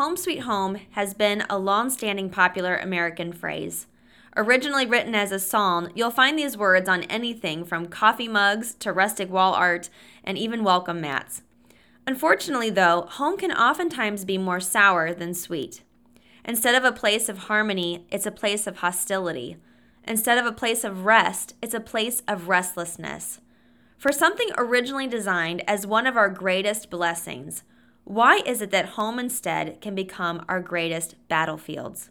Home Sweet Home has been a long standing popular American phrase. Originally written as a song, you'll find these words on anything from coffee mugs to rustic wall art and even welcome mats. Unfortunately, though, home can oftentimes be more sour than sweet. Instead of a place of harmony, it's a place of hostility. Instead of a place of rest, it's a place of restlessness. For something originally designed as one of our greatest blessings, why is it that home instead can become our greatest battlefields?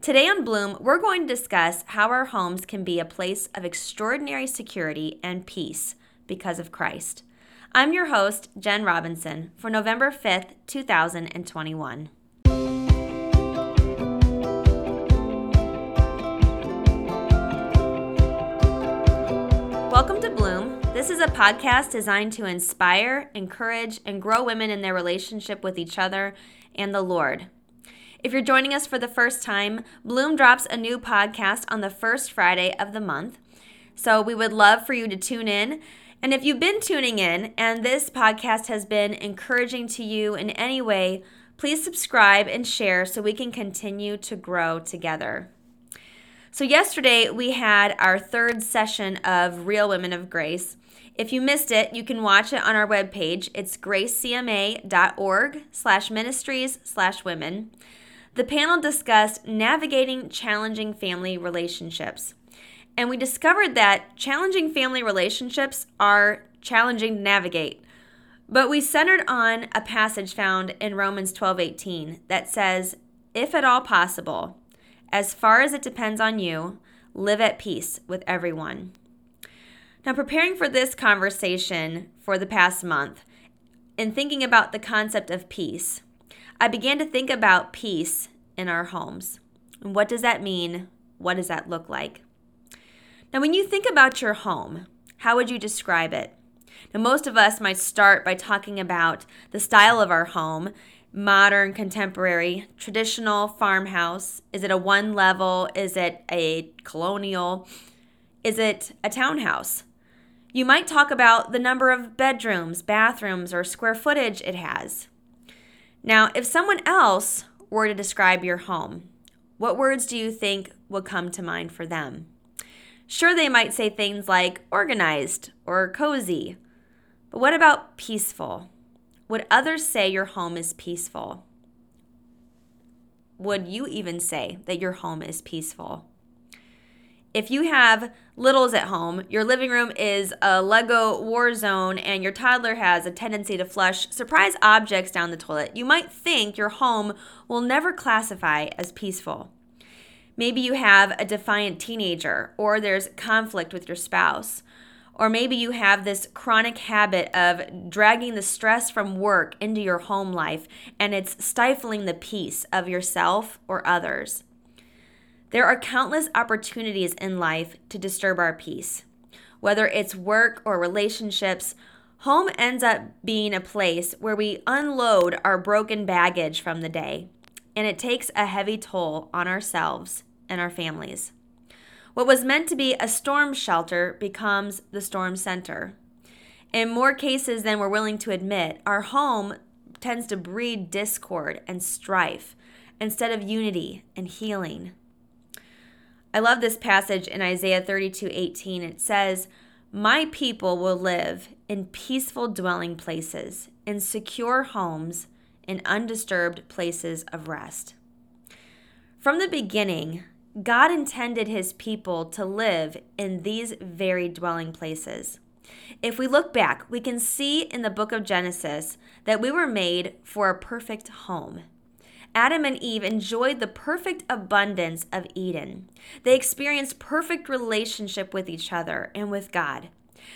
Today on Bloom, we're going to discuss how our homes can be a place of extraordinary security and peace because of Christ. I'm your host, Jen Robinson, for November 5th, 2021. Welcome to Bloom. This is a podcast designed to inspire, encourage, and grow women in their relationship with each other and the Lord. If you're joining us for the first time, Bloom drops a new podcast on the first Friday of the month. So we would love for you to tune in. And if you've been tuning in and this podcast has been encouraging to you in any way, please subscribe and share so we can continue to grow together. So, yesterday we had our third session of Real Women of Grace. If you missed it, you can watch it on our webpage. It's gracecma.org slash ministries slash women. The panel discussed navigating challenging family relationships. And we discovered that challenging family relationships are challenging to navigate. But we centered on a passage found in Romans 12:18 that says, "If at all possible, as far as it depends on you, live at peace with everyone." Now, preparing for this conversation for the past month and thinking about the concept of peace, I began to think about peace in our homes. And what does that mean? What does that look like? Now, when you think about your home, how would you describe it? Now, most of us might start by talking about the style of our home modern, contemporary, traditional farmhouse. Is it a one level? Is it a colonial? Is it a townhouse? You might talk about the number of bedrooms, bathrooms, or square footage it has. Now, if someone else were to describe your home, what words do you think would come to mind for them? Sure, they might say things like organized or cozy, but what about peaceful? Would others say your home is peaceful? Would you even say that your home is peaceful? If you have littles at home, your living room is a Lego war zone, and your toddler has a tendency to flush surprise objects down the toilet, you might think your home will never classify as peaceful. Maybe you have a defiant teenager, or there's conflict with your spouse. Or maybe you have this chronic habit of dragging the stress from work into your home life and it's stifling the peace of yourself or others. There are countless opportunities in life to disturb our peace. Whether it's work or relationships, home ends up being a place where we unload our broken baggage from the day, and it takes a heavy toll on ourselves and our families. What was meant to be a storm shelter becomes the storm center. In more cases than we're willing to admit, our home tends to breed discord and strife instead of unity and healing. I love this passage in Isaiah 32 18. It says, My people will live in peaceful dwelling places, in secure homes, in undisturbed places of rest. From the beginning, God intended his people to live in these very dwelling places. If we look back, we can see in the book of Genesis that we were made for a perfect home. Adam and Eve enjoyed the perfect abundance of Eden. They experienced perfect relationship with each other and with God.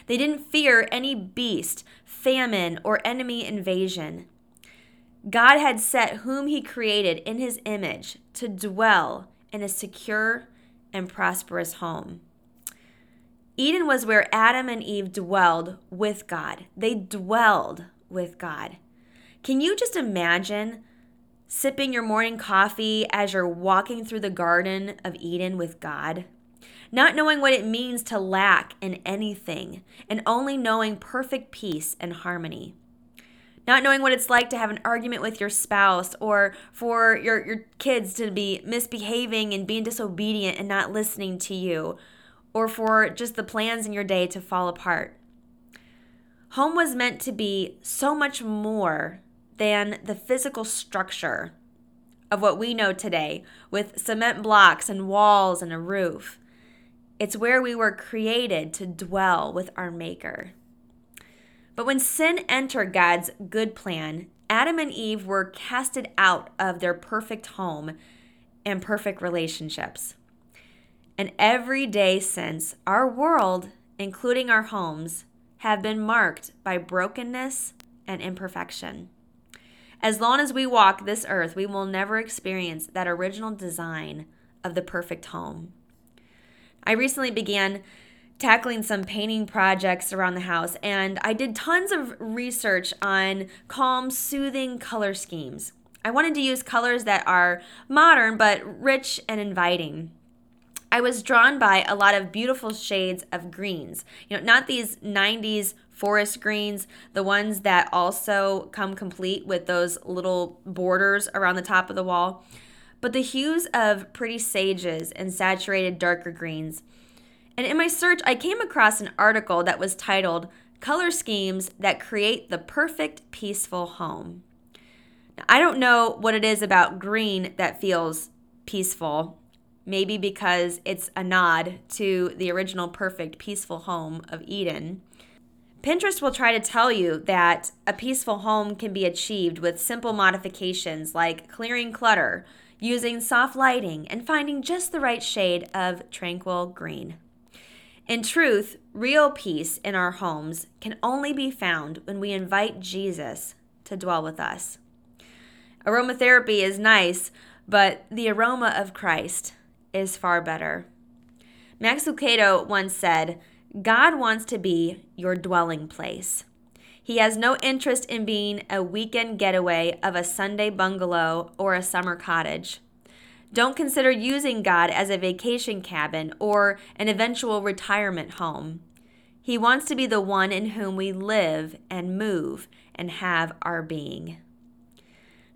They didn't fear any beast, famine, or enemy invasion. God had set whom he created in his image to dwell in a secure and prosperous home. Eden was where Adam and Eve dwelled with God. They dwelled with God. Can you just imagine sipping your morning coffee as you're walking through the Garden of Eden with God? Not knowing what it means to lack in anything and only knowing perfect peace and harmony. not knowing what it's like to have an argument with your spouse or for your, your kids to be misbehaving and being disobedient and not listening to you, or for just the plans in your day to fall apart. Home was meant to be so much more than the physical structure of what we know today with cement blocks and walls and a roof. It's where we were created to dwell with our Maker. But when sin entered God's good plan, Adam and Eve were casted out of their perfect home and perfect relationships. And every day since, our world, including our homes, have been marked by brokenness and imperfection. As long as we walk this earth, we will never experience that original design of the perfect home. I recently began tackling some painting projects around the house, and I did tons of research on calm, soothing color schemes. I wanted to use colors that are modern but rich and inviting. I was drawn by a lot of beautiful shades of greens. You know, not these 90s forest greens, the ones that also come complete with those little borders around the top of the wall, but the hues of pretty sages and saturated darker greens. And in my search, I came across an article that was titled Color Schemes That Create the Perfect Peaceful Home. Now, I don't know what it is about green that feels peaceful. Maybe because it's a nod to the original perfect peaceful home of Eden. Pinterest will try to tell you that a peaceful home can be achieved with simple modifications like clearing clutter, using soft lighting, and finding just the right shade of tranquil green. In truth, real peace in our homes can only be found when we invite Jesus to dwell with us. Aromatherapy is nice, but the aroma of Christ is far better. Max Lucado once said, God wants to be your dwelling place. He has no interest in being a weekend getaway of a Sunday bungalow or a summer cottage. Don't consider using God as a vacation cabin or an eventual retirement home. He wants to be the one in whom we live and move and have our being.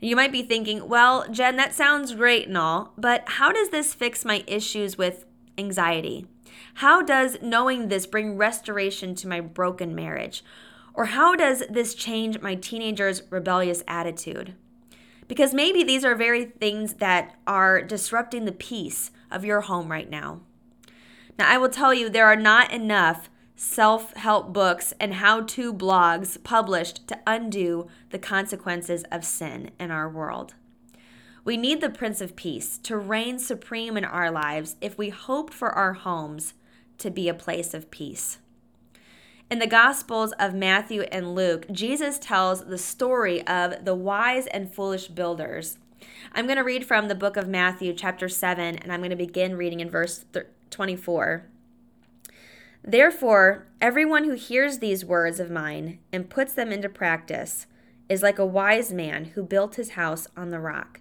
You might be thinking, well, Jen, that sounds great and all, but how does this fix my issues with anxiety? How does knowing this bring restoration to my broken marriage? Or how does this change my teenager's rebellious attitude? Because maybe these are very things that are disrupting the peace of your home right now. Now, I will tell you, there are not enough self help books and how to blogs published to undo the consequences of sin in our world. We need the Prince of Peace to reign supreme in our lives if we hope for our homes to be a place of peace. In the Gospels of Matthew and Luke, Jesus tells the story of the wise and foolish builders. I'm going to read from the book of Matthew, chapter 7, and I'm going to begin reading in verse 24. Therefore, everyone who hears these words of mine and puts them into practice is like a wise man who built his house on the rock.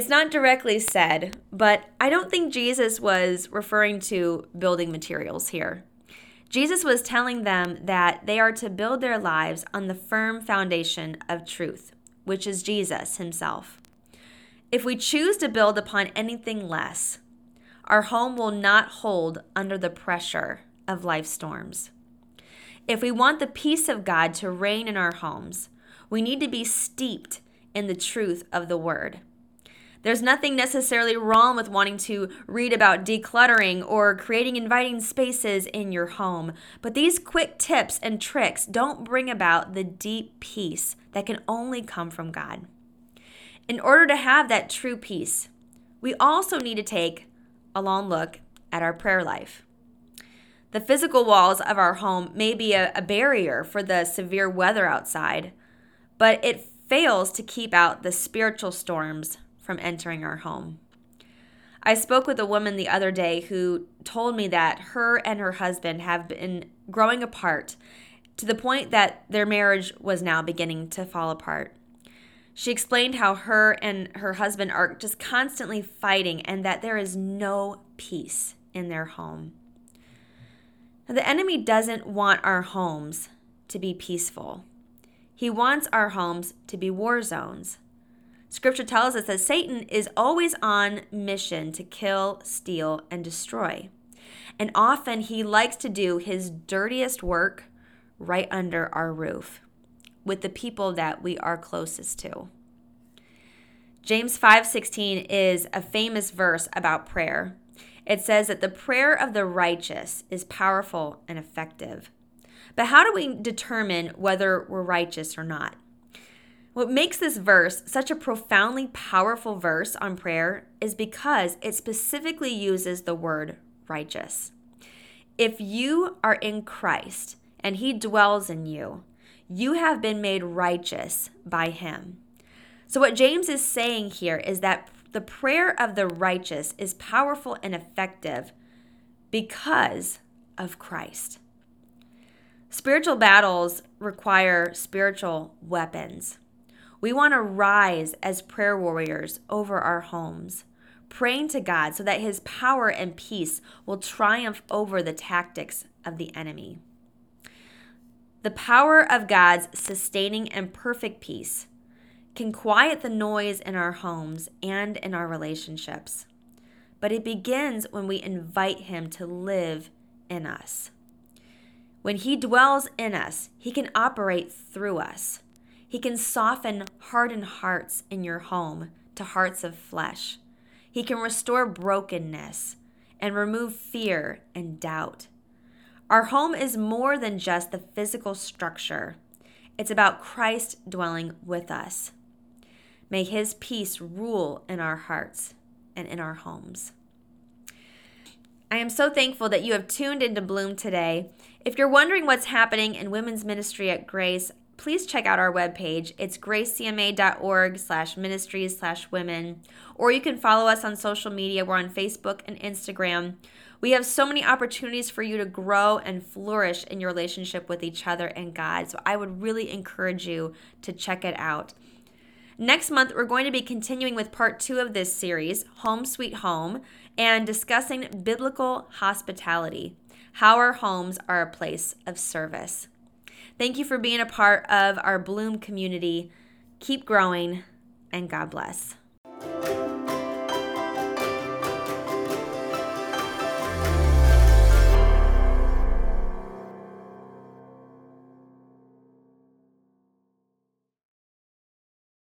It's not directly said, but I don't think Jesus was referring to building materials here. Jesus was telling them that they are to build their lives on the firm foundation of truth, which is Jesus himself. If we choose to build upon anything less, our home will not hold under the pressure of life storms. If we want the peace of God to reign in our homes, we need to be steeped in the truth of the word. There's nothing necessarily wrong with wanting to read about decluttering or creating inviting spaces in your home, but these quick tips and tricks don't bring about the deep peace that can only come from God. In order to have that true peace, we also need to take a long look at our prayer life. The physical walls of our home may be a, a barrier for the severe weather outside, but it fails to keep out the spiritual storms from entering our home. I spoke with a woman the other day who told me that her and her husband have been growing apart to the point that their marriage was now beginning to fall apart. She explained how her and her husband are just constantly fighting and that there is no peace in their home. Now, the enemy doesn't want our homes to be peaceful, he wants our homes to be war zones. Scripture tells us that Satan is always on mission to kill, steal, and destroy. And often he likes to do his dirtiest work right under our roof with the people that we are closest to. James 5:16 is a famous verse about prayer. It says that the prayer of the righteous is powerful and effective. But how do we determine whether we're righteous or not? What makes this verse such a profoundly powerful verse on prayer is because it specifically uses the word righteous. If you are in Christ and he dwells in you, you have been made righteous by him. So, what James is saying here is that the prayer of the righteous is powerful and effective because of Christ. Spiritual battles require spiritual weapons. We want to rise as prayer warriors over our homes, praying to God so that his power and peace will triumph over the tactics of the enemy. The power of God's sustaining and perfect peace can quiet the noise in our homes and in our relationships. But it begins when we invite Him to live in us. When He dwells in us, He can operate through us. He can soften hardened hearts in your home to hearts of flesh. He can restore brokenness and remove fear and doubt. Our home is more than just the physical structure, it's about Christ dwelling with us. May his peace rule in our hearts and in our homes. I am so thankful that you have tuned into Bloom today. If you're wondering what's happening in women's ministry at Grace, please check out our webpage. It's gracecma.org slash ministries slash women. Or you can follow us on social media. We're on Facebook and Instagram. We have so many opportunities for you to grow and flourish in your relationship with each other and God. So I would really encourage you to check it out. Next month, we're going to be continuing with part two of this series, Home Sweet Home, and discussing biblical hospitality, how our homes are a place of service. Thank you for being a part of our Bloom community. Keep growing, and God bless.